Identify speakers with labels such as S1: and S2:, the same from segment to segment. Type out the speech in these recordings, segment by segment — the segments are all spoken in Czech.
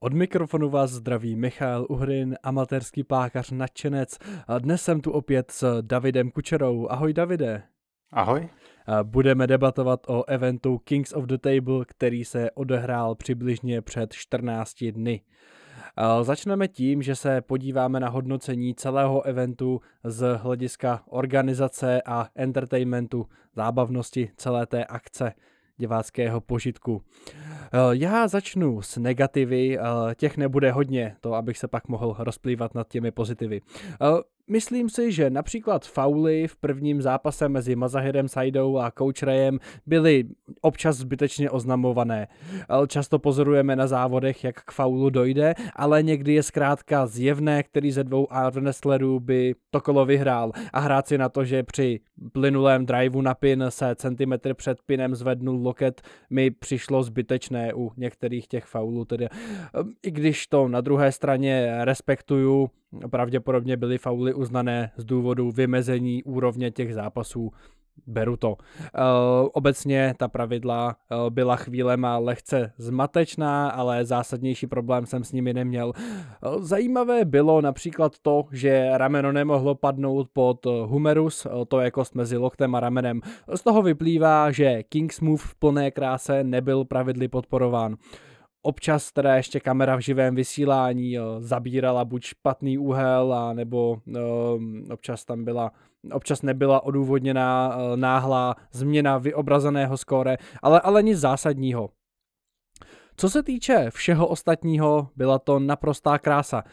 S1: Od mikrofonu vás zdraví Michal Uhrin, amatérský plákař nadšenec. Dnes jsem tu opět s Davidem Kučerou. Ahoj Davide.
S2: Ahoj.
S1: Budeme debatovat o eventu Kings of the Table, který se odehrál přibližně před 14 dny. Začneme tím, že se podíváme na hodnocení celého eventu z hlediska organizace a entertainmentu, zábavnosti celé té akce diváckého požitku. Já začnu s negativy, těch nebude hodně, to abych se pak mohl rozplývat nad těmi pozitivy. Myslím si, že například fauly v prvním zápase mezi Mazahirem Saidou a Coach Rayem byly občas zbytečně oznamované. Často pozorujeme na závodech, jak k faulu dojde, ale někdy je zkrátka zjevné, který ze dvou armwrestlerů by to kolo vyhrál a hrát si na to, že při plynulém driveu na pin se centimetr před pinem zvednul loket, mi přišlo zbytečné u některých těch faulů. Tedy, I když to na druhé straně respektuju, pravděpodobně byly fauly uznané z důvodu vymezení úrovně těch zápasů. Beru to. E, obecně ta pravidla e, byla chvílema lehce zmatečná, ale zásadnější problém jsem s nimi neměl. E, zajímavé bylo například to, že rameno nemohlo padnout pod humerus, to je kost mezi loktem a ramenem. Z toho vyplývá, že King's Move v plné kráse nebyl pravidly podporován občas teda ještě kamera v živém vysílání jo, zabírala buď špatný úhel, a nebo jo, občas tam byla občas nebyla odůvodněná náhlá změna vyobrazeného skóre, ale, ale nic zásadního. Co se týče všeho ostatního, byla to naprostá krása.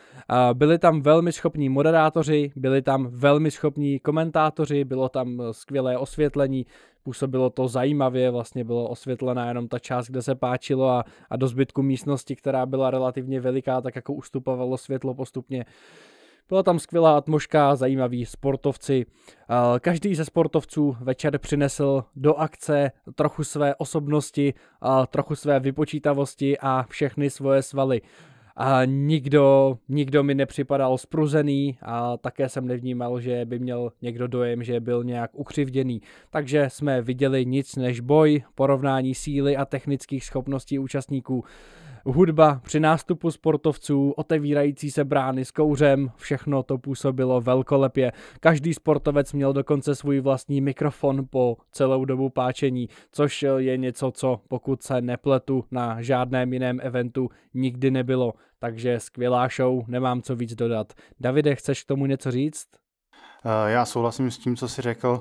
S1: Byli tam velmi schopní moderátoři, byli tam velmi schopní komentátoři, bylo tam skvělé osvětlení, působilo to zajímavě, vlastně bylo osvětlená jenom ta část, kde se páčilo a, a do zbytku místnosti, která byla relativně veliká, tak jako ustupovalo světlo postupně. Byla tam skvělá atmosféra, zajímaví sportovci. Každý ze sportovců večer přinesl do akce trochu své osobnosti, trochu své vypočítavosti a všechny svoje svaly a nikdo, nikdo mi nepřipadal spruzený a také jsem nevnímal, že by měl někdo dojem, že byl nějak ukřivděný. Takže jsme viděli nic než boj, porovnání síly a technických schopností účastníků. Hudba při nástupu sportovců, otevírající se brány s kouřem, všechno to působilo velkolepě. Každý sportovec měl dokonce svůj vlastní mikrofon po celou dobu páčení, což je něco, co pokud se nepletu na žádném jiném eventu nikdy nebylo. Takže skvělá show, nemám co víc dodat. Davide, chceš k tomu něco říct?
S2: Eh, já souhlasím s tím, co jsi řekl.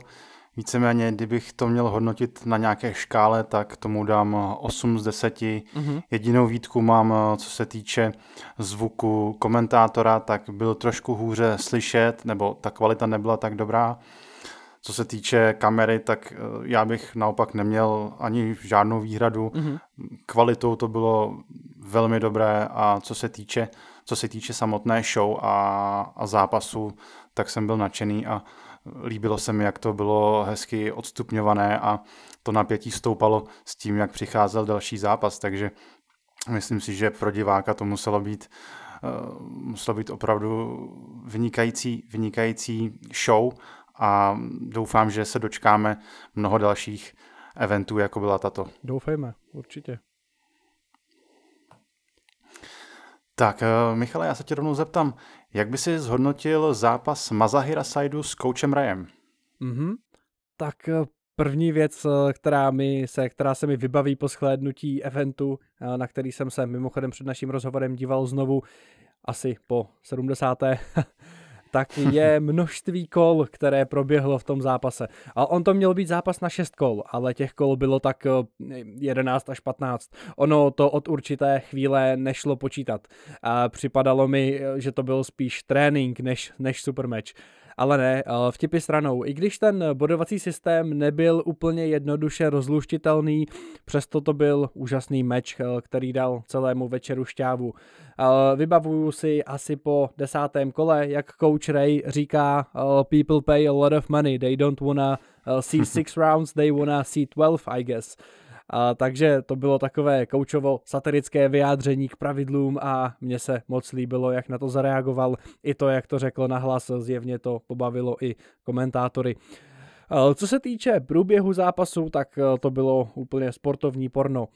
S2: Víceméně, kdybych to měl hodnotit na nějaké škále, tak tomu dám 8 z 10. Mm-hmm. Jedinou výtku mám, co se týče zvuku komentátora, tak byl trošku hůře slyšet, nebo ta kvalita nebyla tak dobrá. Co se týče kamery, tak eh, já bych naopak neměl ani žádnou výhradu. Mm-hmm. Kvalitou to bylo velmi dobré a co se týče, co se týče samotné show a, a zápasu, tak jsem byl nadšený a líbilo se mi, jak to bylo hezky odstupňované a to napětí stoupalo s tím, jak přicházel další zápas, takže myslím si, že pro diváka to muselo být uh, muselo být opravdu vynikající, vynikající show a doufám, že se dočkáme mnoho dalších eventů, jako byla tato.
S1: Doufejme, určitě.
S2: Tak, eh, Michale, já se tě rovnou zeptám, jak by si zhodnotil zápas Mazahira Saidu s koučem Rajem?
S1: Mm-hmm. Tak eh, první věc, eh, která, mi se, která se mi vybaví po shlédnutí eventu, na který jsem se mimochodem před naším rozhovorem díval znovu asi po 70. tak je množství kol, které proběhlo v tom zápase. A on to měl být zápas na 6 kol, ale těch kol bylo tak 11 eh, až 15. Ono to od určité chvíle nešlo počítat. A připadalo mi, eh, že to byl spíš trénink než, než supermatch ale ne, eh, vtipy stranou. I když ten bodovací systém nebyl úplně jednoduše rozluštitelný, přesto to byl úžasný meč, eh, který dal celému večeru šťávu. Eh, vybavuju si asi po desátém kole, jak coach Ray říká, people pay a lot of money, they don't wanna see six rounds, they wanna see 12, I guess. A, takže to bylo takové koučovo satirické vyjádření k pravidlům a mně se moc líbilo, jak na to zareagoval. I to, jak to řekl nahlas, zjevně to pobavilo i komentátory. Co se týče průběhu zápasu, tak eh, to bylo úplně sportovní porno.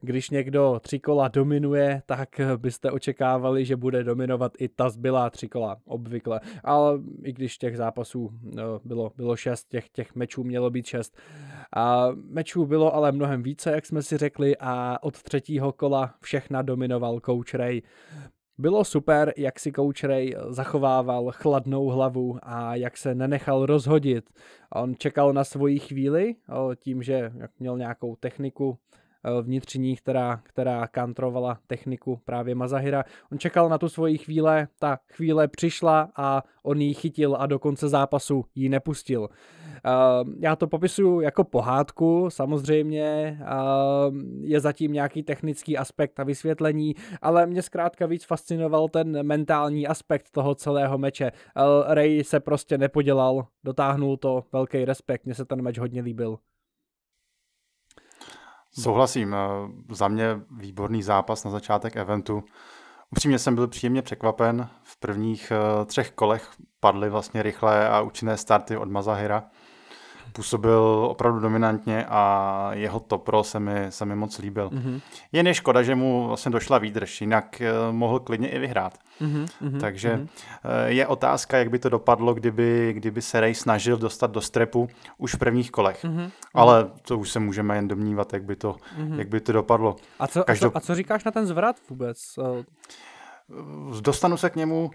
S1: Když někdo tři kola dominuje, tak eh, byste očekávali, že bude dominovat i ta zbylá tři kola, obvykle. Ale i když těch zápasů eh, bylo, bylo šest, těch, těch mečů mělo být šest. A mečů bylo ale mnohem více, jak jsme si řekli, a od třetího kola všechna dominoval Coach Ray. Bylo super, jak si Coach Ray zachovával chladnou hlavu a jak se nenechal rozhodit. On čekal na svoji chvíli tím, že měl nějakou techniku vnitřní, která, která kantrovala techniku právě Mazahira. On čekal na tu svoji chvíle, ta chvíle přišla a on ji chytil a do konce zápasu ji nepustil. Eh, já to popisuju jako pohádku, samozřejmě eh, je zatím nějaký technický aspekt a vysvětlení, ale mě zkrátka víc fascinoval ten mentální aspekt toho celého meče. Ray se prostě nepodělal, dotáhnul to, velký respekt, mně se ten meč hodně líbil.
S2: Souhlasím. Eh, za mě výborný zápas na začátek eventu. Upřímně jsem byl příjemně překvapen. V prvních eh, třech kolech padly vlastně rychlé a účinné starty od Mazahira působil opravdu dominantně a jeho topro se mi, se mi moc líbil. Mm-hmm. Jen je škoda, že mu vlastně došla výdrž, jinak eh, mohl klidně i vyhrát. Mm-hmm. Takže mm-hmm. je otázka, jak by to dopadlo, kdyby, kdyby se Ray snažil dostat do strepu už v prvních kolech. Mm-hmm. Ale to už se můžeme jen domnívat, jak by to, mm-hmm. jak by to dopadlo.
S1: A co, Každop... a, co, a co říkáš na ten zvrat vůbec?
S2: Dostanu se k němu.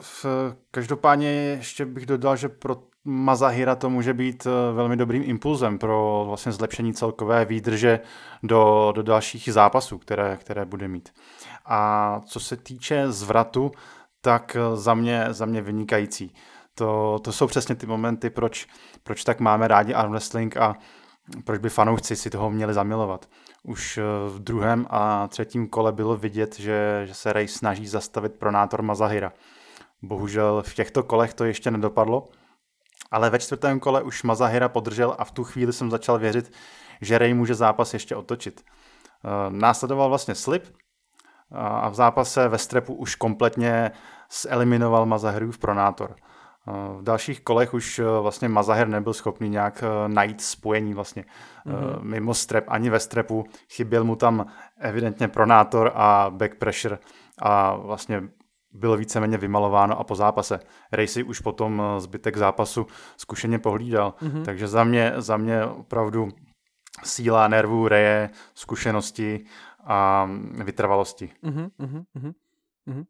S2: V, každopádně ještě bych dodal, že pro Mazahira to může být eh, velmi dobrým impulzem pro vlastně zlepšení celkové výdrže do, do dalších zápasů, které, které bude mít. A co se týče zvratu, tak eh, za mě, za mě vynikající. To, to jsou přesně ty momenty, proč, proč tak máme rádi arm wrestling a proč by fanoušci si toho měli zamilovat. Už eh, v druhém a třetím kole bylo vidět, že, že se Ray snaží zastavit pronátor Mazahira. Bohužel v těchto kolech to ještě nedopadlo, ale ve čtvrtém kole už Mazahira podržel a v tu chvíli jsem začal věřit, že Ray může zápas ještě otočit. Eh, následoval vlastně slip a v zápase ve strepu už kompletně zeliminoval Mazahirův pronátor. Eh, v dalších kolech už eh, vlastně Mazahir nebyl schopný nějak najít spojení vlastně mm-hmm. mimo strep ani ve strepu. Chyběl mu tam evidentně pronátor a back pressure a vlastně bylo víceméně vymalováno a po zápase. Racy už potom eh, zbytek zápasu zkušeně pohlídal, mm-hmm. takže za mě, za mě opravdu síla nervů, reje, zkušenosti a vytrvalosti. Mm-hmm,
S1: mm-hmm.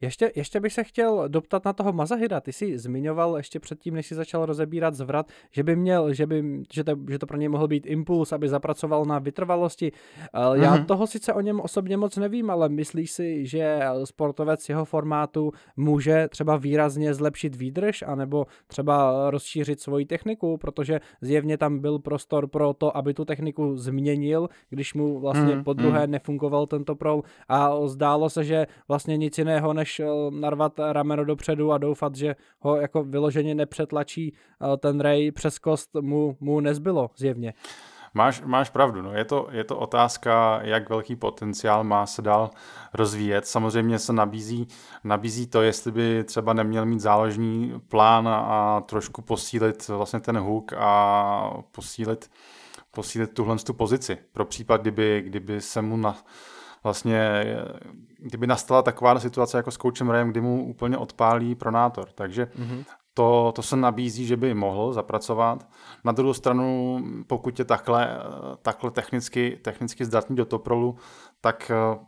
S1: Ještě, ještě bych se chtěl doptat na toho Mazahira. Ty jsi zmiňoval ještě předtím, než jsi začal rozebírat zvrat, že by měl, že, by, že, to, že to pro něj mohl být impuls, aby zapracoval na vytrvalosti. Já mm-hmm. toho sice o něm osobně moc nevím, ale myslíš si, že sportovec jeho formátu může třeba výrazně zlepšit výdrž, anebo třeba rozšířit svoji techniku, protože zjevně tam byl prostor pro to, aby tu techniku změnil, když mu vlastně mm-hmm. po druhé mhm. nefungoval tento prol a zdálo se, že vlastně nic jiného než než narvat rameno dopředu a doufat, že ho jako vyloženě nepřetlačí eh, ten Ray přes kost mu, mu nezbylo zjevně.
S2: Máš, máš pravdu, no. je, to, je to otázka, jak velký potenciál má se dál rozvíjet. Samozřejmě se nabízí, nabízí to, jestli by třeba neměl mít záložní plán a trošku posílit vlastně ten hook a posílit, posílit tuhle tu pozici. Pro případ, kdyby, kdyby se mu na, vlastně, kdyby nastala taková situace jako s koučem Rayem, kdy mu úplně odpálí pronátor. Takže mm-hmm. to, to se nabízí, že by mohl zapracovat. Na druhou stranu, pokud je takhle, takhle technicky, technicky zdatný do toprolu, tak eh,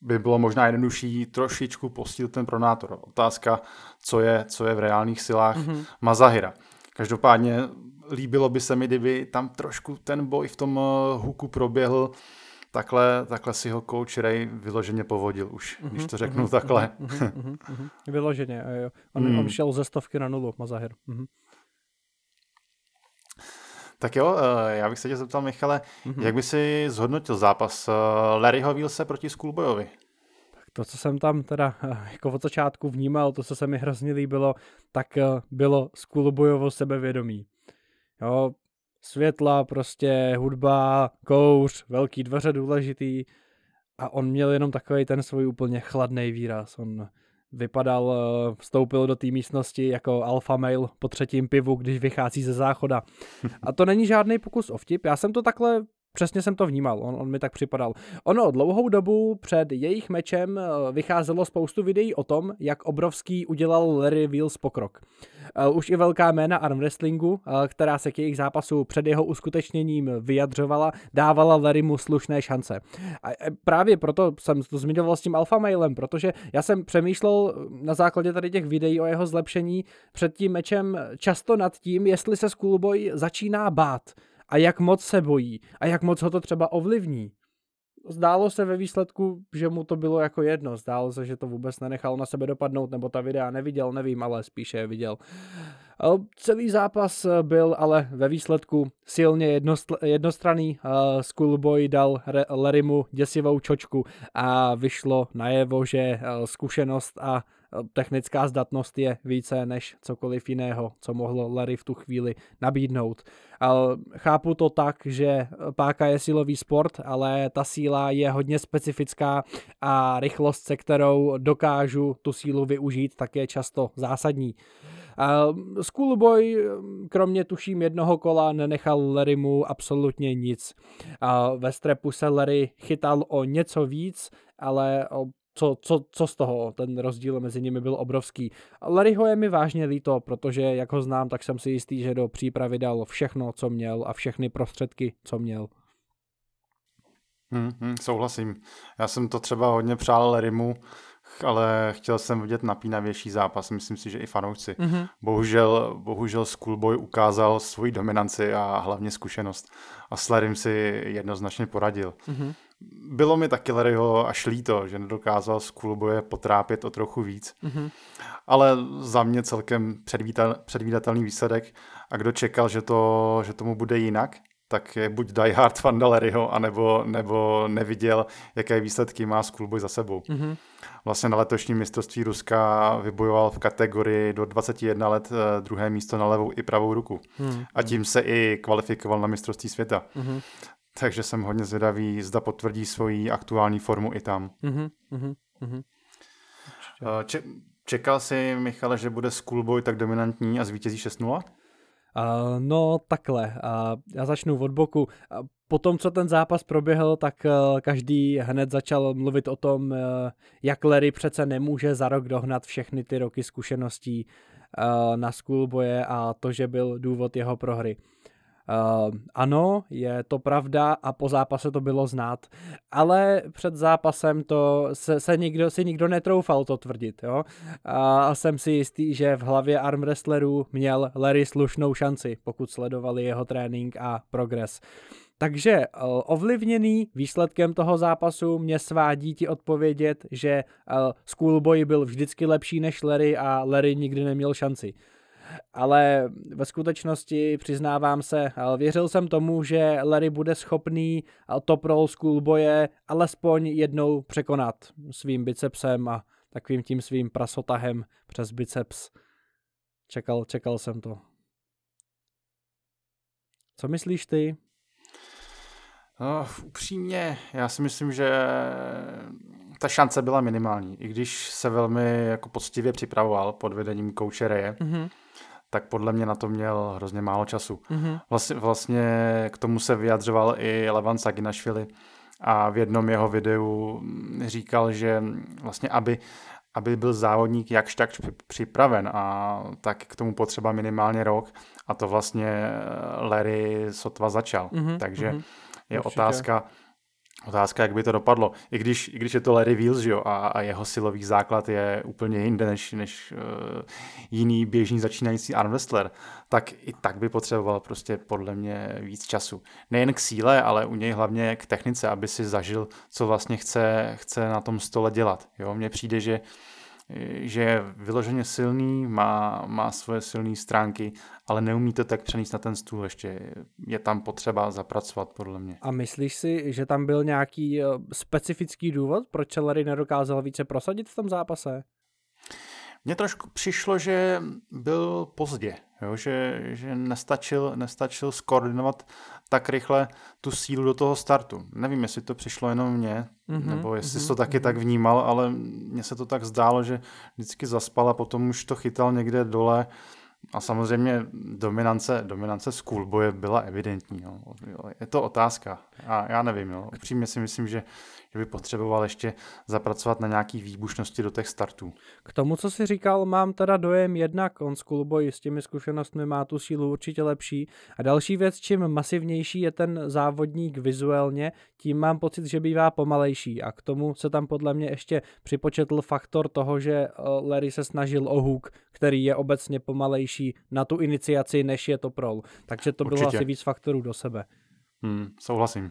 S2: by bylo možná jednodušší trošičku postílit ten pronátor. Otázka, co je, co je v reálných silách mm-hmm. Mazahira. Každopádně líbilo by se mi, kdyby tam trošku ten boj v tom eh, huku proběhl takhle, takhle si ho coach Ray vyloženě povodil už, uh-huh, když to řeknu uh-huh, takhle. Uh-huh, uh-huh,
S1: uh-huh. Vyloženě, jo. On, hmm. on šel ze stovky na nulu, Mazahir. Uh-huh.
S2: Tak jo, eh, já bych se tě zeptal, Michale, uh-huh. jak by si zhodnotil zápas eh, Larryho Wilse proti Schoolboyovi?
S1: Tak to, co jsem tam teda eh, jako od začátku vnímal, to, co se mi hrozně líbilo, tak bylo Schoolboyovo sebevědomí. Jo, světla, prostě hudba, kouř, velký dveře důležitý a on měl jenom takový ten svůj úplně chladný výraz. On vypadal, eh, vstoupil do té místnosti jako alfa male po třetím pivu, když vychází ze záchoda. A to není žádný pokus o vtip, já jsem to takhle Přesně jsem to vnímal, on, on mi tak připadal. Ono dlouhou dobu před jejich mečem eh, vycházelo spoustu videí o tom, jak obrovský udělal Larry Wheels pokrok. Eh, už i velká jména arm wrestlingu, eh, která se k jejich zápasu před jeho uskutečněním vyjadřovala, dávala Larrymu slušné šance. A právě proto jsem to zmiňoval s tím alfa mailem, protože já jsem přemýšlel na základě tady těch videí o jeho zlepšení před tím mečem často nad tím, jestli se Schoolboy začíná bát a jak moc se bojí a jak moc ho to třeba ovlivní. Zdálo se ve výsledku, že mu to bylo jako jedno. Zdálo se, že to vůbec nenechal na sebe dopadnout, nebo ta videa neviděl, nevím, ale spíše je viděl. Celý zápas byl ale ve výsledku silně jednostranný. Schoolboy dal Larrymu děsivou čočku a vyšlo najevo, že zkušenost a technická zdatnost je více než cokoliv jiného, co mohlo Larry v tu chvíli nabídnout. Chápu to tak, že páka je silový sport, ale ta síla je hodně specifická a rychlost, se kterou dokážu tu sílu využít, tak je často zásadní. Schoolboy, kromě tuším jednoho kola, nenechal Larrymu absolutně nic. Ve strepu se Larry chytal o něco víc, ale o co, co, co z toho, ten rozdíl mezi nimi byl obrovský. Larryho je mi vážně líto, protože jak ho znám, tak jsem si jistý, že do přípravy dal všechno, co měl a všechny prostředky, co měl.
S2: Hmm, hmm, souhlasím. Já jsem to třeba hodně přál Larrymu, ale chtěl jsem vidět napínavější zápas. Myslím si, že i fanoušci. Mm-hmm. Bohužel, bohužel Schoolboy ukázal svoji dominanci a hlavně zkušenost. A s Larrym si jednoznačně poradil. Mm-hmm bylo mi taky Larryho až líto, že nedokázal z potrápět o trochu víc. Mm-hmm. Ale za mě celkem předvídal, předvídatelný výsledek a kdo čekal, že, to, že tomu bude jinak, tak je buď die hard fan Larryho, anebo, nebo neviděl, jaké výsledky má Schoolboy za sebou. Mm-hmm. Vlastně na letošním mistrovství Ruska vybojoval v kategorii do 21 let eh, druhé místo na levou i pravou ruku. Mm-hmm. A tím se i kvalifikoval na mistrovství světa. Mm-hmm takže jsem hodně zvědavý, zda potvrdí svoji aktuální formu i tam. Mm-hmm, mm-hmm. Če- čekal jsi, Michale, že bude Schoolboy tak dominantní a zvítězí 6-0? Uh,
S1: no takhle, uh, já začnu od boku. Uh, po tom, co ten zápas proběhl, tak uh, každý hned začal mluvit o tom, uh, jak Larry přece nemůže za rok dohnat všechny ty roky zkušeností uh, na Schoolboye a to, že byl důvod jeho prohry. Uh, ano, je to pravda a po zápase to bylo znát, ale před zápasem to se, se nikdo, si nikdo netroufal to tvrdit, jo. A jsem si jistý, že v hlavě armwrestlerů měl Larry slušnou šanci, pokud sledovali jeho trénink a progres. Takže uh, ovlivněný výsledkem toho zápasu mě svádí ti odpovědět, že uh, Schoolboy byl vždycky lepší než Larry a Larry nikdy neměl šanci ale ve skutečnosti přiznávám se, věřil jsem tomu, že Larry bude schopný top roll schoolboye alespoň jednou překonat svým bicepsem a takovým tím svým prasotahem přes biceps. Čekal, čekal jsem to. Co myslíš ty?
S2: No, upřímně, já si myslím, že ta šance byla minimální. I když se velmi jako poctivě připravoval pod vedením kouče Reje, mm-hmm tak podle mě na to měl hrozně málo času. Mm-hmm. Vlastně, vlastně k tomu se vyjadřoval i Levan Saginašvili a v jednom jeho videu říkal, že vlastně aby, aby byl závodník jakž tak připraven a tak k tomu potřeba minimálně rok a to vlastně Larry sotva začal. Mm-hmm. Takže mm-hmm. je Určitě. otázka, Otázka, jak by to dopadlo. I když, i když je to Larry Wheels, jo, a, a jeho silový základ je úplně jinde než, než uh, jiný běžný začínající arm wrestler, tak i tak by potřeboval prostě podle mě víc času. Nejen k síle, ale u něj hlavně k technice, aby si zažil, co vlastně chce, chce na tom stole dělat. Jo, mně přijde, že uh, že je vyloženě silný, má, má svoje silné stránky, ale neumí to tak přenést na ten stůl ještě. Je tam potřeba zapracovat, podle mě.
S1: A myslíš si, že tam byl nějaký eh, specifický důvod, proč Larry nedokázal více prosadit v tom zápase?
S2: Mně trošku přišlo, že byl pozdě, jo? Že, že nestačil, nestačil skoordinovat tak rychle tu sílu do toho startu. Nevím, jestli to přišlo jenom mně, mm-hmm, nebo jestli mm-hmm, to taky mm-hmm. tak vnímal, ale mně se to tak zdálo, že vždycky zaspal a potom už to chytal někde dole a samozřejmě dominance, dominance schoolboye byla evidentní. No. Je to otázka. Já, já nevím. No. Upřímně si myslím, že že by potřeboval ještě zapracovat na nějaký výbušnosti do těch startů.
S1: K tomu, co si říkal, mám teda dojem jednak, on Schoolboy s těmi zkušenostmi má tu sílu určitě lepší. A další věc, čím masivnější je ten závodník vizuálně, tím mám pocit, že bývá pomalejší. A k tomu se tam podle mě ještě připočetl faktor toho, že eh, Larry se snažil o hook, který je obecně pomalejší na tu iniciaci, než je to prol. Takže to Určitě. bylo asi víc faktorů do sebe.
S2: Hmm, souhlasím.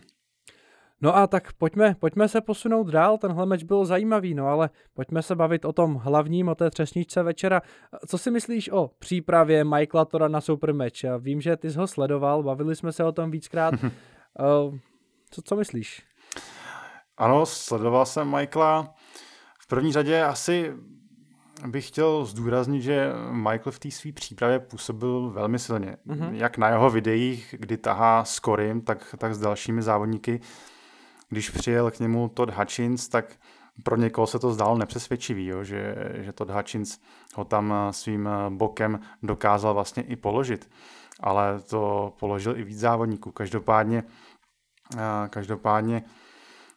S1: No a tak pojďme, pojďme se posunout dál, tenhle meč byl zajímavý, no ale pojďme se bavit o tom hlavním, o té třesničce večera. Co si myslíš o přípravě Michaela Tora na super meč? Já vím, že ty jsi ho sledoval, bavili jsme se o tom víckrát. Eh, co, co myslíš?
S2: Ano, sledoval jsem Michaela. V první řadě asi bych chtěl zdůraznit, že Michael v té své přípravě působil velmi silně. Mm-hmm. Jak na jeho videích, kdy tahá s Korym, tak, tak s dalšími závodníky když přijel k němu Todd Hutchins, tak pro někoho se to zdálo nepřesvědčivý, jo, že, že Todd Hutchins ho tam svým bokem dokázal vlastně i položit. Ale to položil i víc závodníků. Každopádně, eh, každopádně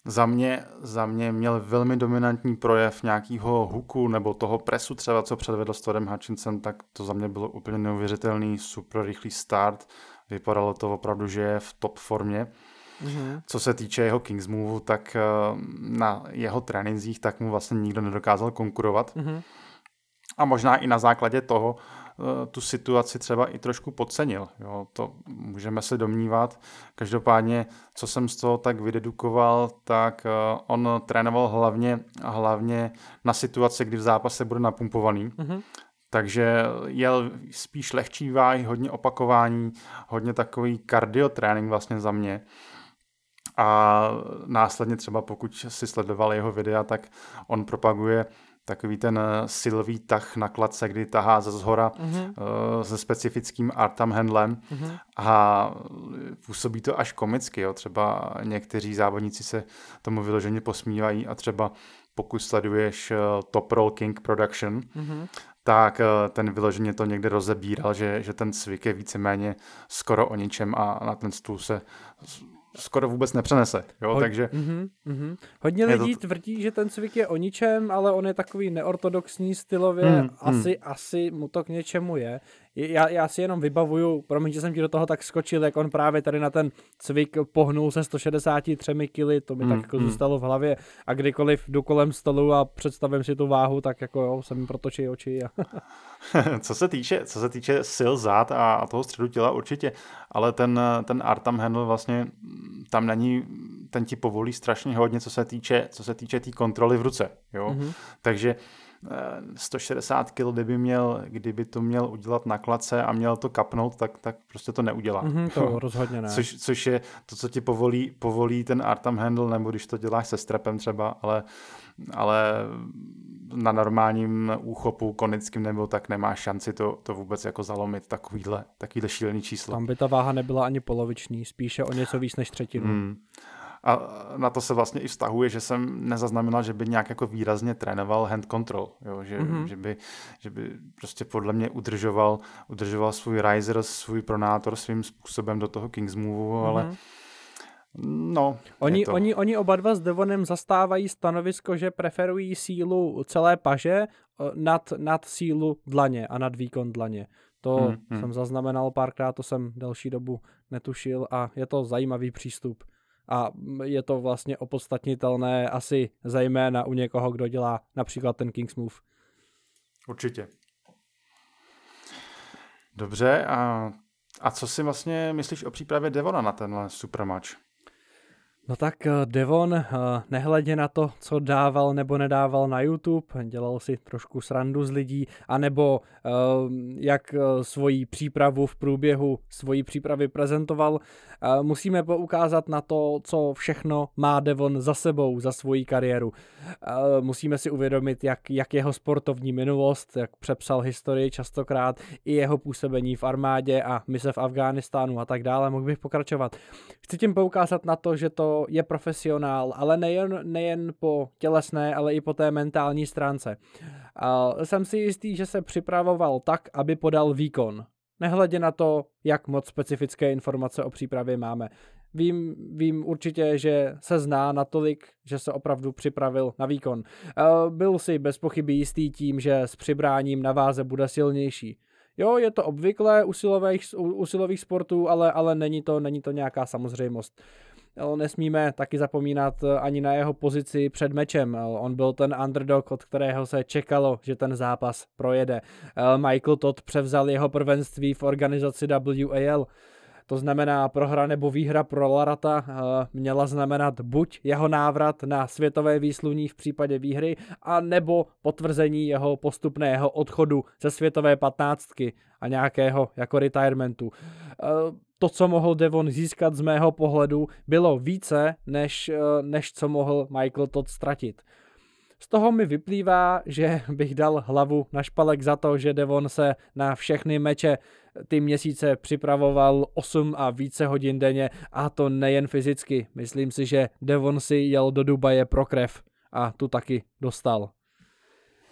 S2: za mě, za mě měl velmi dominantní projev nějakého huku nebo toho presu třeba, co předvedl s Toddem Hutchinsem, tak to za mě bylo úplně neuvěřitelný, super rychlý start. Vypadalo to opravdu, že je v top formě. Mm-hmm. Co se týče jeho Kings Move, tak eh, na jeho trénincích tak mu vlastně nikdo nedokázal konkurovat. Mm-hmm. A možná i na základě toho eh, tu situaci třeba i trošku podcenil. Jo, to můžeme se domnívat. Každopádně, co jsem z toho tak vydedukoval, tak eh, on trénoval hlavně, hlavně na situaci, kdy v zápase bude napumpovaný. Mm-hmm. Takže jel spíš lehčí váhy, hodně opakování, hodně takový cardio trénink vlastně za mě. A následně třeba pokud si sledoval jeho videa, tak on propaguje takový ten eh, silový tah na kladce, kdy tahá ze zhora mm-hmm. se specifickým artam handlem mm-hmm. a působí to až komicky. Jo. Třeba někteří závodníci se tomu vyloženě posmívají a třeba pokud sleduješ eh, Top Roll King Production, mm-hmm. tak ten vyloženě to někde rozebíral, že, že ten cvik je víceméně skoro o ničem a na ten stůl se skoro vůbec nepřenese. Jo? Ho- Takže mm-hmm,
S1: mm-hmm. Hodně lidí to... tvrdí, že ten cvik je o ničem, ale on je takový neortodoxní stylově. Mm, asi, mm. asi mu to k něčemu je. Já, já si jenom vybavuju, promiň, že jsem ti do toho tak skočil, jak on právě tady na ten cvik pohnul se 163 kily, to mi mm, tak jako mm. zůstalo v hlavě a kdykoliv jdu kolem stolu a představím si tu váhu, tak jako jo, se mi protočí oči. A...
S2: co, se týče, co se týče sil zad a, a toho středu těla určitě, ale ten, ten Artam handle vlastně tam není, ten ti povolí strašně hodně, co se týče, co se týče té tý kontroly v ruce, jo, mm-hmm. takže 160 kg, kdyby, měl, kdyby to měl udělat na klace a měl to kapnout, tak, tak prostě to neudělá.
S1: Mm-hmm, to rozhodně ne.
S2: Což, což je to, co ti povolí, povolí ten Artam handle, nebo když to děláš se strepem třeba, ale, ale na normálním úchopu konickým nebo tak nemá šanci to, to vůbec jako zalomit takovýhle, takovýhle šílený číslo.
S1: Tam by ta váha nebyla ani poloviční, spíše o něco víc než třetinu. Mm.
S2: A na to se vlastně i vztahuje, že jsem nezaznamenal, že by nějak jako výrazně trénoval hand control, jo? Že, mm-hmm. že, by, že by prostě podle mě udržoval, udržoval svůj riser, svůj pronátor svým způsobem do toho Kings Move, mm-hmm. ale No,
S1: oni, oni, oni oba dva s Devonem zastávají stanovisko, že preferují sílu celé paže eh, nad, nad sílu dlaně a nad výkon dlaně. To hmm, hmm. jsem zaznamenal párkrát, to jsem delší dobu netušil a je to zajímavý přístup a je to vlastně opodstatnitelné asi zejména u někoho, kdo dělá například ten King's Move.
S2: Určitě. Dobře, a, a co si vlastně myslíš o přípravě Devona na tenhle super match?
S1: No tak eh, Devon, eh, nehledě na to, co dával nebo nedával na YouTube, dělal si trošku srandu z lidí, anebo eh, jak svoji přípravu v průběhu svojí přípravy prezentoval, musíme poukázat na to, co všechno má Devon za sebou, za svoji kariéru. Musíme si uvědomit, jak, jak jeho sportovní minulost, jak přepsal historii častokrát, i jeho působení v armádě a mise v Afghánistánu a tak dále. Mohl bych pokračovat. Chci tím poukázat na to, že to je profesionál, ale nejen, nejen po tělesné, ale i po té mentální stránce. A jsem si jistý, že se připravoval tak, aby podal výkon. Nehledě na to, jak moc specifické informace o přípravě máme. Vím, vím určitě, že se zná natolik, že se opravdu připravil na výkon. Byl si bez pochyby jistý tím, že s přibráním na váze bude silnější. Jo, je to obvyklé u silových, u, u silových sportů, ale, ale není, to, není to nějaká samozřejmost. Nesmíme taky zapomínat eh, ani na jeho pozici před mečem. On byl ten underdog, od kterého se čekalo, že ten zápas projede. Michael Todd převzal jeho prvenství v organizaci WAL. To znamená, prohra nebo výhra pro Larata eh, měla znamenat buď jeho návrat na světové výsluní v případě výhry, a nebo potvrzení jeho postupného odchodu ze světové patnáctky a nějakého jako retirementu. Eh, to, co mohl Devon získat z mého pohledu, bylo více, než, eh, než co mohl Michael Todd ztratit. Z toho mi vyplývá, že bych dal hlavu na špalek za to, že Devon se na všechny meče ty měsíce připravoval 8 a více hodin denně a to nejen fyzicky. Myslím si, že Devon si jel do Dubaje pro krev a tu taky dostal.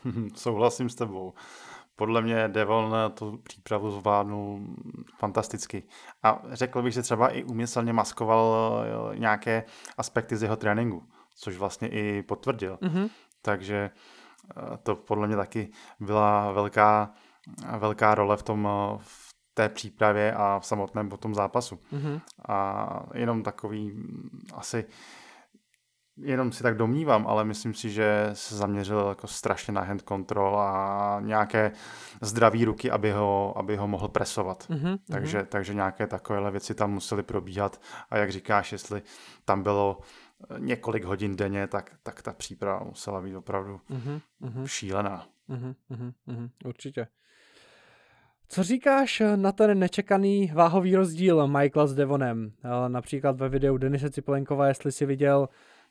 S2: Souhlasím s tebou. Podle mě Devon tu přípravu zvládnul fantasticky. A řekl bych, že třeba i umyslně maskoval nějaké aspekty z jeho tréninku, což vlastně i potvrdil. Mm-hmm. Takže eh, to podle mě taky byla velká, velká role v tom, v té přípravě a v samotném potom zápasu. Mm-hmm. A jenom takový asi jenom si tak domnívám, ale myslím si, že se zaměřil jako strašně na hand control a nějaké zdraví ruky, aby ho, aby ho mohl presovat. Mm-hmm, takže, mm-hmm. takže nějaké takovéhle věci tam musely probíhat a jak říkáš, jestli tam bylo eh, několik hodin denně, tak, tak ta příprava musela být opravdu mm-hmm, šílená.
S1: Mm-hmm, mm-hmm, určitě. Co říkáš na ten nečekaný váhový rozdíl Michaela s Devonem? Eh, například ve videu Denise Ciplenkova, jestli si viděl,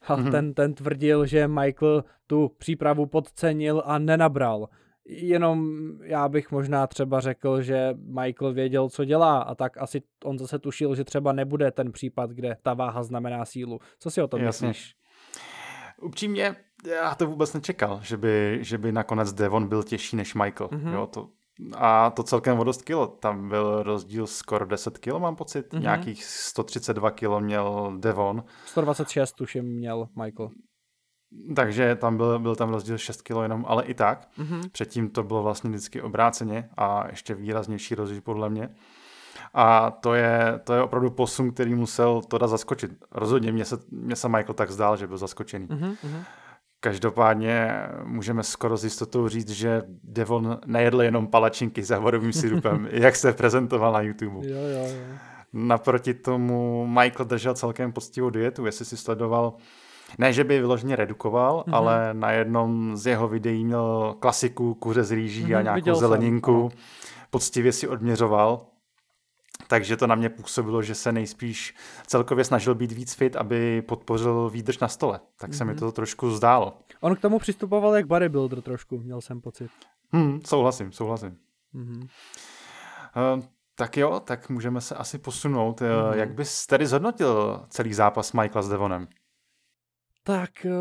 S1: a mm-hmm. ten, ten tvrdil, že Michael tu přípravu podcenil a nenabral. Jenom já bych možná třeba řekl, že Michael věděl, co dělá a tak asi on zase tušil, že třeba nebude ten případ, kde ta váha znamená sílu. Co si o tom Jasně. myslíš?
S2: Upřímně, já to vůbec nečekal, že by, že by nakonec Devon byl těžší než Michael. Mm-hmm. Jo, to, a to celkem o dost kilo. Tam byl rozdíl skoro 10 kilo, mám pocit. Mm-hmm. Nějakých 132 kilo měl Devon.
S1: 126 tuším měl Michael.
S2: Takže tam byl, byl tam rozdíl 6 kilo jenom, ale i tak. Mm-hmm. Předtím to bylo vlastně vždycky obráceně a ještě výraznější rozdíl podle mě. A to je, to je opravdu posun, který musel Toda zaskočit. Rozhodně mě se, mě se Michael tak zdál, že byl zaskočený. Mm-hmm. Každopádně můžeme skoro s jistotou říct, že Devon nejedl jenom palačinky s javorovým sirupem, jak se prezentoval na YouTube.
S1: Jo, jo, jo.
S2: Naproti tomu Michael držel celkem poctivou dietu, jestli si sledoval, ne, že by vyloženě redukoval, mm-hmm. ale na jednom z jeho videí měl klasiku kuře z rýží mm-hmm, a mhm, nějakou zeleninku. Jsem, poctivě si odměřoval takže to na mě působilo, že se nejspíš celkově snažil být víc fit, aby podpořil výdrž na stole. Tak mm-hmm. se mi mhm. to trošku zdálo.
S1: On k tomu přistupoval jak bodybuilder trošku, měl jsem pocit.
S2: Hmm, souhlasím, souhlasím. Mm-hmm. Uh, tak jo, tak můžeme se asi posunout. Mm-hmm. Jak bys tedy zhodnotil celý zápas Michaela s Devonem?
S1: Tak, eh,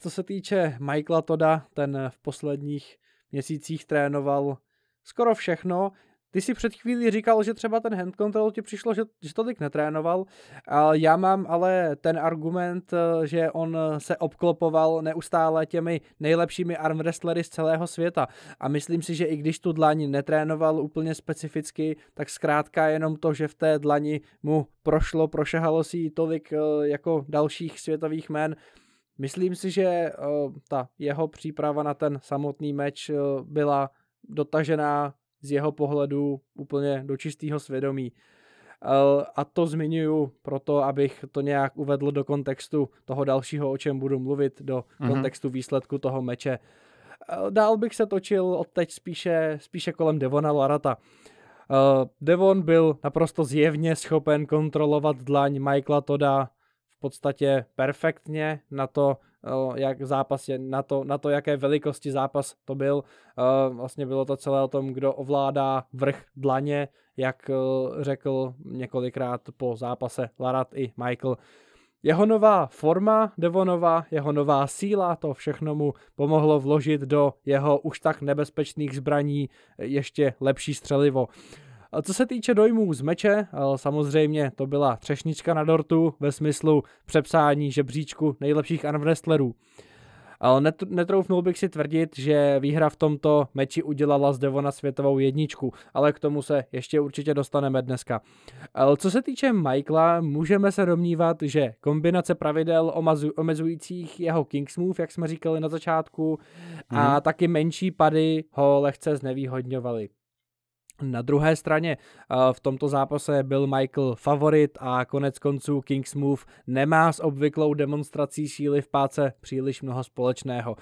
S1: co se týče Michaela Toda, ten v posledních měsících trénoval skoro všechno. Ty si před chvílí říkal, že třeba ten hand control ti přišlo, že, že tolik netrénoval. Já mám ale ten argument, eh, že on se obklopoval neustále těmi nejlepšími arm wrestlery z celého světa. A myslím si, že i když tu dlaň netrénoval úplně specificky, tak zkrátka jenom to, že v té dlani mu prošlo, prošahalo si tolik eh, jako dalších světových men, Myslím si, že eh, ta jeho příprava na ten samotný meč byla dotažená z jeho pohledu úplně do čistého svědomí. A to zmiňuju proto, abych to nějak uvedl do kontextu toho dalšího, o čem budu mluvit, do mm-hmm. kontextu výsledku toho meče. Dál bych se točil od teď spíše, spíše kolem Devona Larata. Devon byl naprosto zjevně schopen kontrolovat dlaň Michaela Toda v podstatě perfektně na to, jak zápas je, na to, na to, jaké velikosti zápas to byl. Vlastně bylo to celé o tom, kdo ovládá vrch dlaně, jak řekl několikrát po zápase Larat i Michael. Jeho nová forma Devonova, jeho nová síla, to všechno mu pomohlo vložit do jeho už tak nebezpečných zbraní ještě lepší střelivo. Co se týče dojmů z meče, samozřejmě to byla třešnička na dortu ve smyslu přepsání žebříčku nejlepších armwrestlerů. Ale netroufnul bych si tvrdit, že výhra v tomto meči udělala z Devona světovou jedničku, ale k tomu se ještě určitě dostaneme dneska. Co se týče Michaela, můžeme se domnívat, že kombinace pravidel omezujících jeho Kings Move, jak jsme říkali na začátku, mm. a mhm. taky menší pady ho lehce znevýhodňovaly. Na druhé straně v tomto zápase byl Michael favorit a konec konců Kings Move nemá s obvyklou demonstrací síly v páce příliš mnoho společného.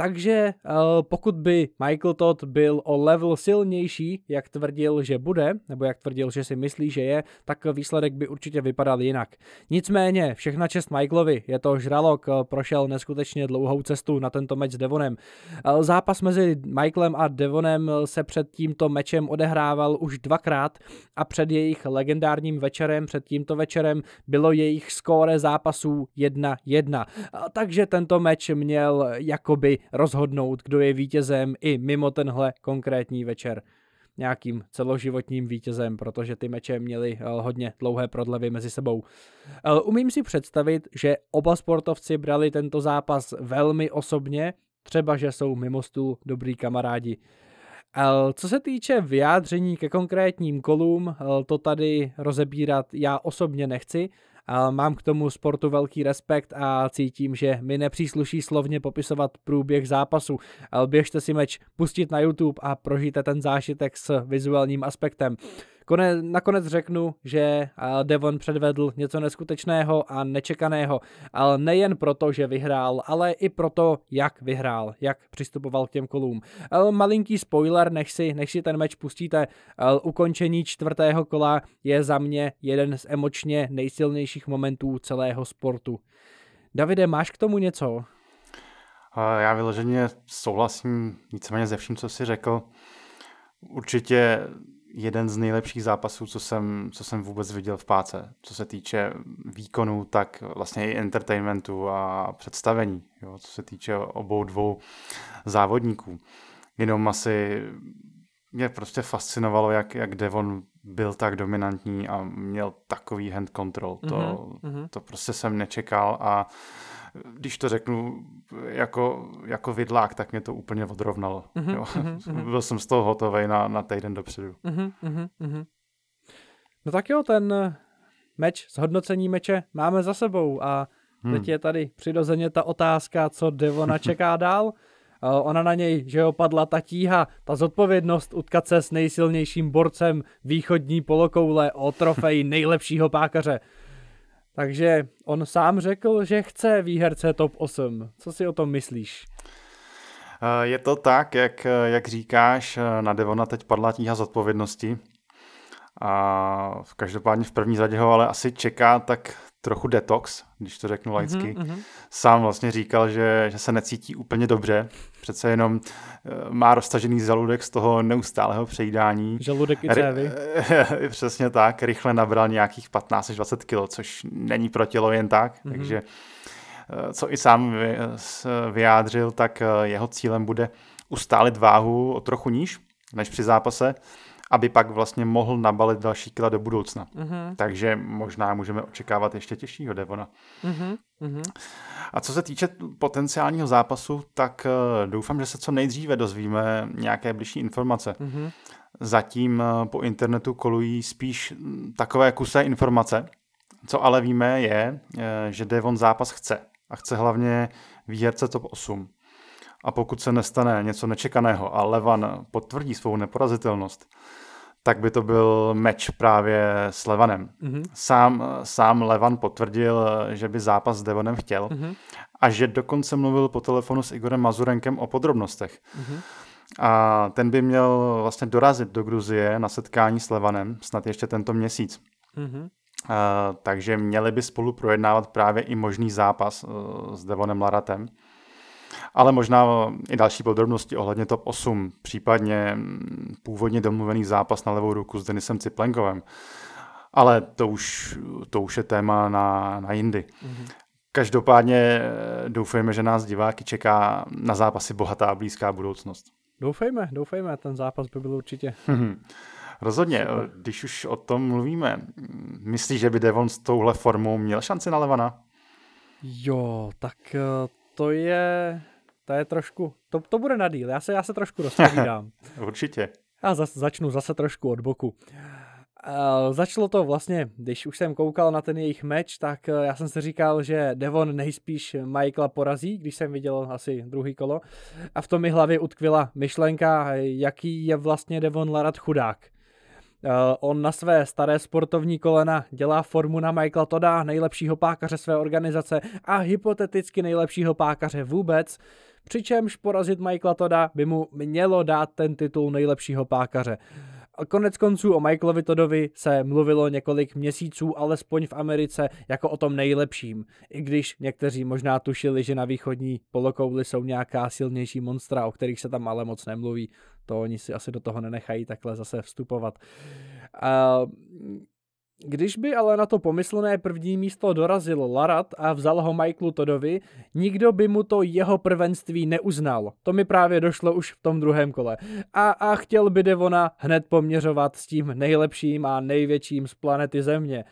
S1: Takže eh, pokud by Michael Todd byl o level silnější, jak tvrdil, že bude, nebo jak tvrdil, že si myslí, že je, tak výsledek by určitě vypadal jinak. Nicméně, všechna čest Michaelovi, je to žralok, eh, prošel neskutečně dlouhou cestu na tento meč s Devonem. Eh, zápas mezi Michaelem a Devonem se před tímto mečem odehrával už dvakrát a před jejich legendárním večerem, před tímto večerem bylo jejich skóre zápasů 1-1. Takže tento meč měl jakoby rozhodnout, kdo je vítězem i mimo tenhle konkrétní večer nějakým celoživotním vítězem, protože ty meče měly eh, hodně dlouhé prodlevy mezi sebou. Eh, umím si představit, že oba sportovci brali tento zápas velmi osobně, třeba že jsou mimo stůl dobrý kamarádi. Eh, co se týče vyjádření ke konkrétním kolům, to tady rozebírat já osobně nechci, Mám k tomu sportu velký respekt a cítím, že mi nepřísluší slovně popisovat průběh zápasu. Běžte si meč pustit na YouTube a prožijte ten zážitek s vizuálním aspektem. Kone, nakonec řeknu, že Devon předvedl něco neskutečného a nečekaného, ale nejen proto, že vyhrál, ale i proto, jak vyhrál, jak přistupoval k těm kolům. Malinký spoiler, než si, než si ten meč pustíte, ukončení čtvrtého kola je za mě jeden z emočně nejsilnějších momentů celého sportu. Davide, máš k tomu něco?
S2: Já vyloženě souhlasím víceméně ze vším, co jsi řekl. Určitě jeden z nejlepších zápasů, co jsem, co jsem vůbec viděl v páce. Co se týče výkonu, tak vlastně i entertainmentu a představení, jo, co se týče obou dvou závodníků. Jenom asi mě prostě fascinovalo, jak, jak Devon byl tak dominantní a měl takový hand control. To, mm-hmm. to prostě jsem nečekal a když to řeknu jako, jako vidlák, tak mě to úplně odrovnalo. Mm-hmm, jo. Mm-hmm. Byl jsem z toho hotový na, na týden dopředu. Mm-hmm,
S1: mm-hmm. No tak jo, ten meč, zhodnocení meče máme za sebou a hmm. teď je tady přirozeně ta otázka, co Devona čeká dál. Ona na něj, že opadla ta tíha, ta zodpovědnost utkat se s nejsilnějším borcem východní polokoule o trofej nejlepšího pákaře. Takže on sám řekl, že chce výherce top 8. Co si o tom myslíš?
S2: Eh, je to tak, jak, jak říkáš, eh, na Devona teď padla tíha zodpovědnosti. A v každopádně v první řadě ho ale asi čeká tak trochu detox, když to řeknu laicky. Mm-hmm. Sám vlastně říkal, že, že se necítí úplně dobře. Přece jenom eh, má roztažený žaludek z toho neustálého přejídání.
S1: Žaludek i cévy.
S2: Přesně tak. Rychle nabral nějakých 15 až 20 kg, což není pro tělo jen tak. Mm-hmm. Takže eh, co i sám vyjádřil, tak eh, jeho cílem bude ustálit váhu o trochu níž než při zápase aby pak vlastně mohl nabalit další kila do budoucna. Mm-hmm. Takže možná můžeme očekávat ještě těžšího Devona. Mm-hmm. A co se týče potenciálního zápasu, tak uh, doufám, že se co nejdříve dozvíme nějaké blížší informace. Mm-hmm. Zatím uh, po internetu kolují spíš mm, takové kusé informace. Co ale víme je, uh, že Devon zápas chce. A chce hlavně výherce top 8. A pokud se nestane něco nečekaného a Levan potvrdí svou neporazitelnost, tak by to byl meč právě s Levanem. Mm-hmm. Sám, sám Levan potvrdil, že by zápas s Devonem chtěl mm-hmm. a že dokonce mluvil po telefonu s Igorem Mazurenkem o podrobnostech. Mm-hmm. A ten by měl vlastně dorazit do Gruzie na setkání s Levanem, snad ještě tento měsíc. Mm-hmm. Uh, takže měli by spolu projednávat právě i možný zápas uh, s Devonem Laratem ale možná i další podrobnosti ohledně top 8, případně mm, původně domluvený zápas na levou ruku s Denisem Ciplenkovem. Ale to už, to už je téma na, na jindy. Mm-hmm. Každopádně eh, doufejme, že nás diváky čeká na zápasy bohatá a blízká budoucnost.
S1: Doufejme, doufejme, ten zápas by byl určitě.
S2: Rozhodně, Super. když už o tom mluvíme, myslíš, že by Devon s touhle formou měl šanci na Levana?
S1: Jo, tak eh, to je, to je trošku, to, to bude na díl, já se, já se trošku rozpovídám.
S2: Určitě.
S1: Já zas, začnu zase trošku od boku. Uh, začalo to vlastně, když už jsem koukal na ten jejich meč, tak uh, já jsem si říkal, že Devon nejspíš Michaela porazí, když jsem viděl asi druhý kolo. A v tom mi hlavě utkvila myšlenka, jaký je vlastně Devon Larat chudák. Uh, on na své staré sportovní kolena dělá formu na Michaela Toda, nejlepšího pákaře své organizace a hypoteticky nejlepšího pákaře vůbec, přičemž porazit Michaela Toda by mu mělo dát ten titul nejlepšího pákaře. Konec konců o Michaelovi Todovi se mluvilo několik měsíců, alespoň v Americe, jako o tom nejlepším. I když někteří možná tušili, že na východní polokouli jsou nějaká silnější monstra, o kterých se tam ale moc nemluví. To oni si asi do toho nenechají takhle zase vstupovat. Uh, když by ale na to pomyslné první místo dorazil Larat a vzal ho Michaelu Todovi, nikdo by mu to jeho prvenství neuznal. To mi právě došlo už v tom druhém kole. A, a chtěl by Devona hned poměřovat s tím nejlepším a největším z planety Země.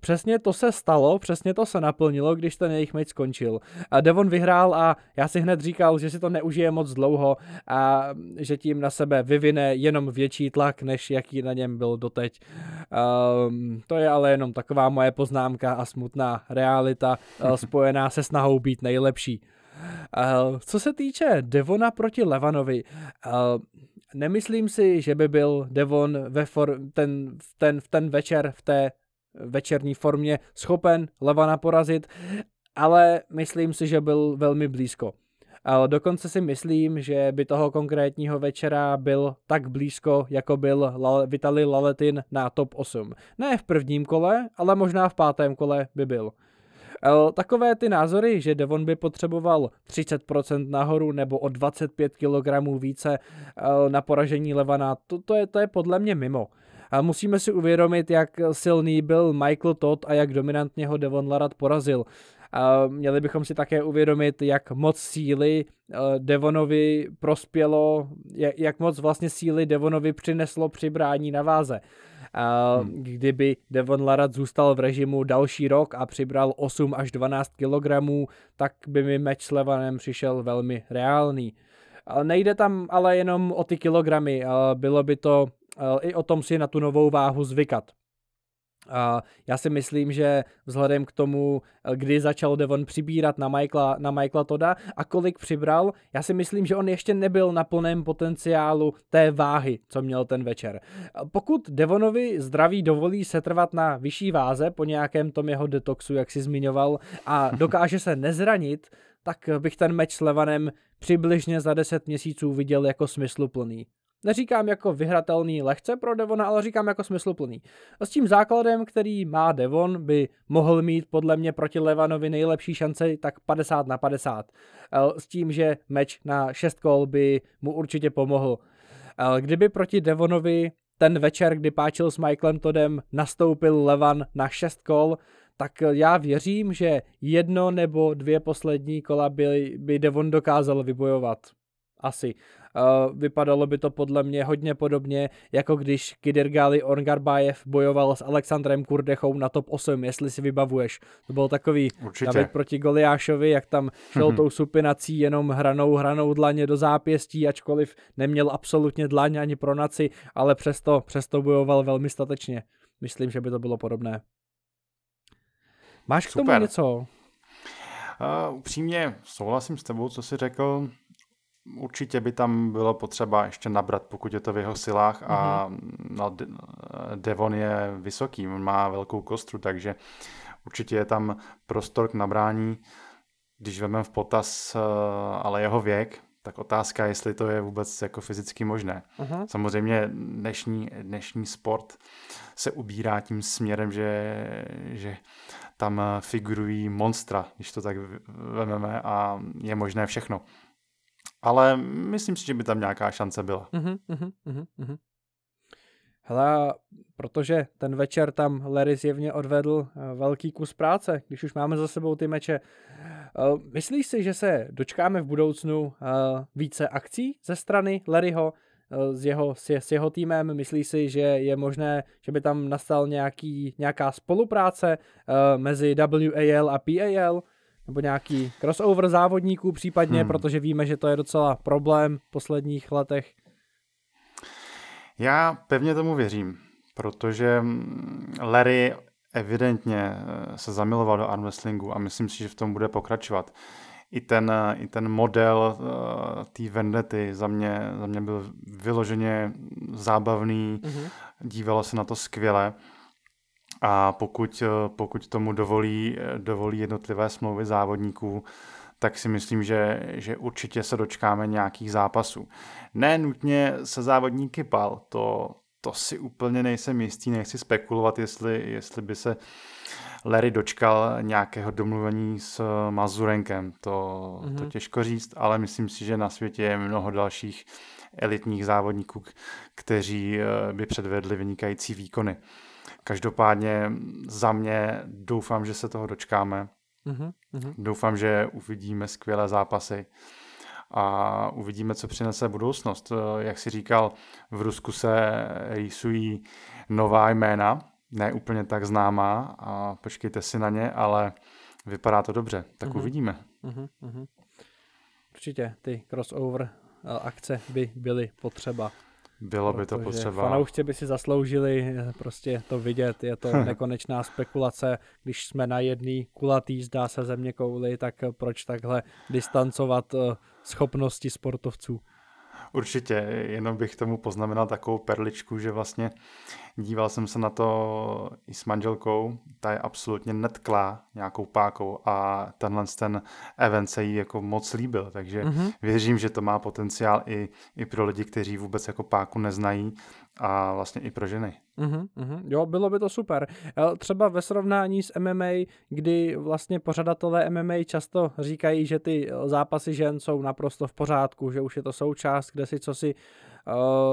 S1: Přesně to se stalo, přesně to se naplnilo, když ten jejich meč skončil. A Devon vyhrál a já si hned říkal, že si to neužije moc dlouho a že tím na sebe vyvine jenom větší tlak, než jaký na něm byl doteď. Um, to je ale jenom taková moje poznámka a smutná realita uh, spojená se snahou být nejlepší. Uh, co se týče Devona proti Levanovi, uh, nemyslím si, že by byl Devon ve for, ten, ten, ten večer v té večerní formě schopen Levana porazit, ale myslím si, že byl velmi blízko. Ale dokonce si myslím, že by toho konkrétního večera byl tak blízko, jako byl Vitali Laletin na top 8. Ne v prvním kole, ale možná v pátém kole by byl. Takové ty názory, že Devon by potřeboval 30% nahoru nebo o 25 kg více na poražení Levana, to, to, je, to je podle mě mimo. A musíme si uvědomit, jak silný byl Michael Todd a jak dominantně ho Devon Larat porazil. A měli bychom si také uvědomit, jak moc síly eh, Devonovi prospělo, jak moc vlastně síly Devonovi přineslo přibrání na váze. A hmm. Kdyby Devon Larat zůstal v režimu další rok a přibral 8 až 12 kg, tak by mi meč s Levanem přišel velmi reálný. Nejde tam ale jenom o ty kilogramy, bylo by to i o tom si na tu novou váhu zvykat. A já si myslím, že vzhledem k tomu, kdy začal Devon přibírat na Michaela, na Michaela Toda a kolik přibral, já si myslím, že on ještě nebyl na plném potenciálu té váhy, co měl ten večer. Pokud Devonovi zdraví dovolí setrvat na vyšší váze po nějakém tom jeho detoxu, jak si zmiňoval, a dokáže se nezranit, tak bych ten meč s Levanem přibližně za 10 měsíců viděl jako smysluplný. Neříkám jako vyhratelný lehce pro Devona, ale říkám jako smysluplný. A s tím základem, který má Devon, by mohl mít podle mě proti Levanovi nejlepší šance tak 50 na 50. S tím, že meč na 6 kol by mu určitě pomohl. Kdyby proti Devonovi ten večer, kdy páčil s Michaelem Todem, nastoupil Levan na 6 kol, tak já věřím, že jedno nebo dvě poslední kola by, by Devon dokázal vybojovat. Asi. Uh, vypadalo by to podle mě hodně podobně, jako když Kidirgali Orgarbájev bojoval s Alexandrem Kurdechou na top 8, jestli si vybavuješ. To byl takový
S2: Určitě.
S1: David proti Goliášovi, jak tam šel tou supinací jenom hranou, hranou dlaně do zápěstí, ačkoliv neměl absolutně dlaně ani pronaci, ale přesto, přesto bojoval velmi statečně. Myslím, že by to bylo podobné. Máš k tomu Super. něco?
S2: Uh, upřímně souhlasím s tebou, co jsi řekl určitě by tam bylo potřeba ještě nabrat, pokud je to v jeho silách a mm-hmm. no, Devon je vysoký, on má velkou kostru, takže určitě je tam prostor k nabrání. Když vezmeme v potaz uh, ale jeho věk, tak otázka, jestli to je vůbec jako fyzicky možné. Uh-huh. Samozřejmě dnešní, dnešní sport se ubírá tím směrem, že, že tam figurují monstra, když to tak vezmeme a je možné všechno. Ale myslím si, že by tam nějaká šance byla.
S1: Hele, protože ten večer tam Larry zjevně odvedl eh, velký kus práce, když už máme za sebou ty meče. Eh, myslíš si, že se dočkáme v budoucnu eh, více akcí ze strany Larryho s jeho, s jeho týmem? Myslíš si, že je možné, že by tam nastal nějaký, nějaká spolupráce mezi WAL a PAL? Nebo nějaký crossover závodníků případně, hmm. protože víme, že to je docela problém v posledních letech.
S2: Já pevně tomu věřím, protože Larry evidentně eh, se zamiloval do arm wrestlingu a myslím si, že v tom bude pokračovat. I ten, i ten model uh, té vendety za mě, za mě byl vyloženě zábavný, mm-hmm. dívalo se na to skvěle. A pokud, eh, pokud tomu dovolí, dovolí jednotlivé smlouvy závodníků, tak si myslím, že, že určitě se dočkáme nějakých zápasů. Ne nutně se závodníky PAL, to, to si úplně nejsem jistý, nechci spekulovat, jestli, jestli by se Larry dočkal nějakého domluvení s Mazurenkem. To, mm-hmm. to těžko říct, ale myslím si, že na světě je mnoho dalších elitních závodníků, kteří eh, by předvedli vynikající výkony. Každopádně za mě doufám, že se toho dočkáme Mm-hmm. Doufám, že uvidíme skvělé zápasy a uvidíme, co přinese budoucnost. Jak si říkal, v Rusku se rýsují nová jména, ne úplně tak známá a počkejte si na ně, ale vypadá to dobře, tak mm-hmm. uvidíme. Mm-hmm.
S1: Určitě ty crossover eh, akce by byly potřeba.
S2: Bylo by to potřeba.
S1: Fanoušci by si zasloužili eh, prostě to vidět. Je to nekonečná spekulace. Když jsme na jedný kulatý, zdá se země kouli, tak proč takhle distancovat eh, schopnosti sportovců?
S2: Určitě, jenom bych tomu poznamenal takovou perličku, že vlastně díval jsem se na to i s manželkou, ta je absolutně netklá nějakou pákou a tenhle ten event se jí jako moc líbil, takže mm-hmm. věřím, že to má potenciál i, i pro lidi, kteří vůbec jako páku neznají a vlastně i pro ženy.
S1: Uhum, uhum. Jo, bylo by to super. Třeba ve srovnání s MMA, kdy vlastně pořadatelé MMA často říkají, že ty zápasy žen jsou naprosto v pořádku, že už je to součást, kde si co si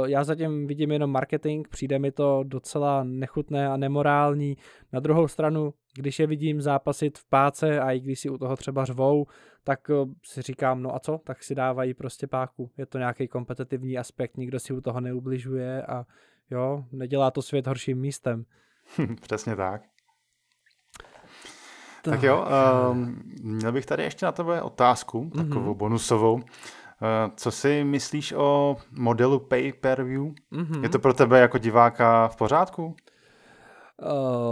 S1: já zatím vidím jenom marketing, přijde mi to docela nechutné a nemorální. Na druhou stranu, když je vidím zápasit v páce a i když si u toho třeba řvou, tak uh, si říkám, no a co, tak si dávají prostě páku. Je to nějaký kompetitivní aspekt, nikdo si u toho neubližuje a jo, nedělá to svět horším místem.
S2: Přesně tak. Tak, tak jo, um, měl bych tady ještě na tebe otázku, takovou mm-hmm. bonusovou. Eh, co si myslíš o modelu pay-per-view? Mm-hmm. Je to pro tebe jako diváka v pořádku?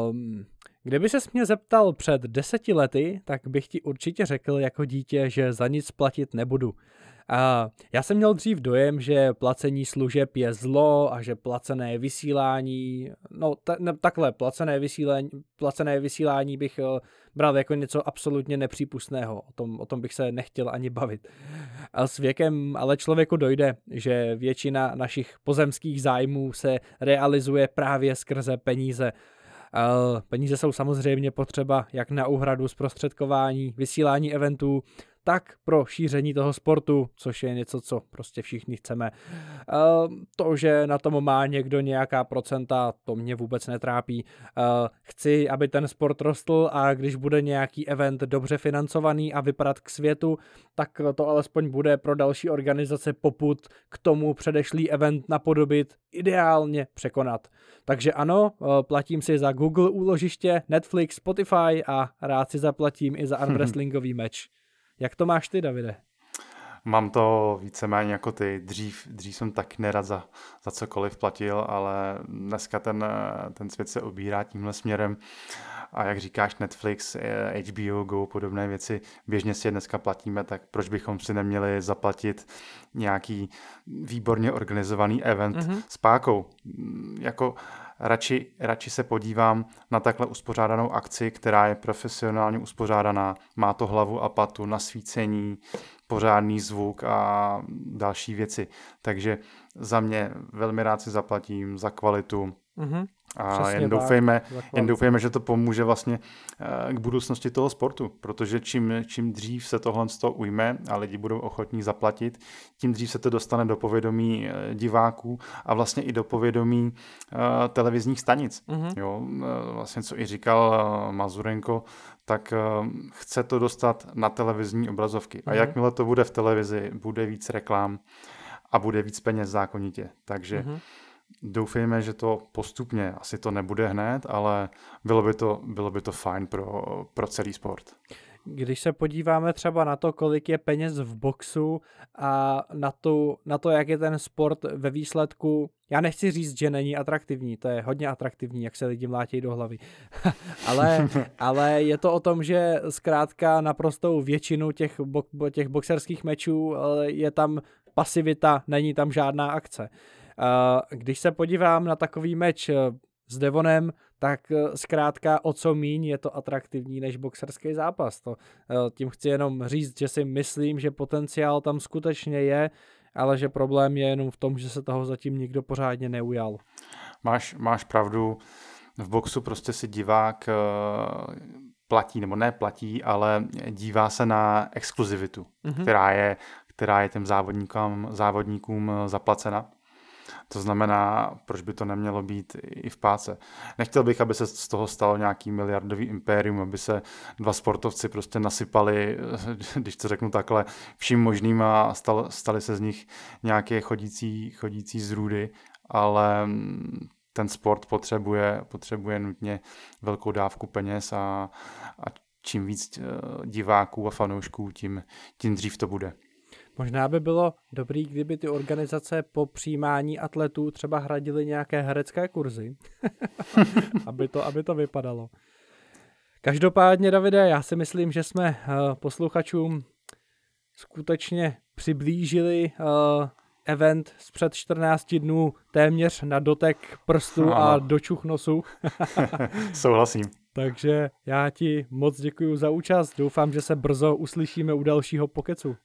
S1: Um, kdyby se mě zeptal před deseti lety, tak bych ti určitě řekl jako dítě, že za nic platit nebudu. A já jsem měl dřív dojem, že placení služeb je zlo a že placené vysílání, no ta, ne, takhle, placené vysílání, placené vysílání bych uh, bral jako něco absolutně nepřípustného. O tom, o tom bych se nechtěl ani bavit. A s věkem ale člověku dojde, že většina našich pozemských zájmů se realizuje právě skrze peníze. Peníze jsou samozřejmě potřeba jak na úhradu zprostředkování, vysílání eventů, tak pro šíření toho sportu, což je něco, co prostě všichni chceme. Ehm, to, že na tom má někdo nějaká procenta, to mě vůbec netrápí. Ehm, chci, aby ten sport rostl a když bude nějaký event dobře financovaný a vypadat k světu, tak to alespoň bude pro další organizace poput k tomu předešlý event napodobit, ideálně překonat. Takže ano, ehm, platím si za Google úložiště, Netflix, Spotify a rád si zaplatím i za armwrestlingový meč. Jak to máš ty, Davide?
S2: Mám to víceméně jako ty. Dřív, dřív jsem tak nerad za, za cokoliv platil, ale dneska ten, ten svět se obírá tímhle směrem. A jak říkáš, Netflix, HBO Go, podobné věci, běžně si je dneska platíme, tak proč bychom si neměli zaplatit nějaký výborně organizovaný event mm-hmm. s pákou? Jako radši, radši se podívám na takhle uspořádanou akci, která je profesionálně uspořádaná, má to hlavu a patu, nasvícení, pořádný zvuk a další věci. Takže za mě velmi rád si zaplatím za kvalitu. Mm-hmm. A jen doufejme, jen doufejme, že to pomůže vlastně eh, k budoucnosti toho sportu, protože čím, čím dřív se tohle z toho ujme a lidi budou ochotní zaplatit, tím dřív se to dostane do povědomí eh, diváků a vlastně i do povědomí uh, televizních stanic. Mm-hmm. Jo, vlastně co i říkal Mazurenko, tak chce to dostat na televizní obrazovky. Mm-hmm. A jakmile to bude v televizi, bude víc reklám a bude víc peněz zákonitě. Takže mm-hmm Doufejme, že to postupně, asi to nebude hned, ale bylo by to, bylo by to fajn pro, pro celý sport.
S1: Když se podíváme třeba na to, kolik je peněz v boxu a na to, na to, jak je ten sport ve výsledku, já nechci říct, že není atraktivní, to je hodně atraktivní, jak se lidi mlátí do hlavy, ale, ale je to o tom, že zkrátka naprostou většinu těch, bo, těch boxerských mečů eh, je tam pasivita, není tam žádná akce. Když se podívám na takový meč eh, s Devonem, tak eh, zkrátka o co míň je to atraktivní než boxerský zápas. To, eh, tím chci jenom říct, že si myslím, že potenciál tam skutečně je, ale že problém je jenom v tom, že se toho zatím nikdo pořádně neujal.
S2: Máš, máš pravdu, v boxu prostě si divák platí, nebo ne platí, ale dívá se na exkluzivitu, mm-hmm. která je, která je těm závodníkům, závodníkům zaplacena. To znamená, proč by to nemělo být i v páce. Nechtěl bych, aby se z toho stalo nějaký miliardový impérium, aby se dva sportovci prostě nasypali, když to řeknu takhle, vším možným a stal, stali se z nich nějaké chodící, chodící zrůdy, ale ten sport potřebuje, potřebuje nutně velkou dávku peněz a, a čím víc eh, diváků a fanoušků, tím, tím dřív to bude.
S1: Možná by bylo dobrý, kdyby ty organizace po přijímání atletů třeba hradily nějaké herecké kurzy, aby, to, aby to vypadalo. Každopádně, Davide, já si myslím, že jsme uh, posluchačům skutečně přiblížili uh, event z před 14 dnů téměř na dotek prstu Aha. a dočuch nosu.
S2: Souhlasím.
S1: Takže já ti moc děkuji za účast. Doufám, že se brzo uslyšíme u dalšího pokecu.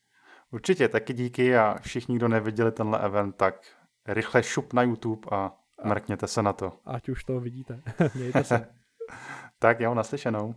S2: Určitě, taky díky a všichni, kdo neviděli tenhle event, tak rychle šup na YouTube a mrkněte se na to.
S1: Ať už to vidíte. Mějte se.
S2: tak jo, naslyšenou.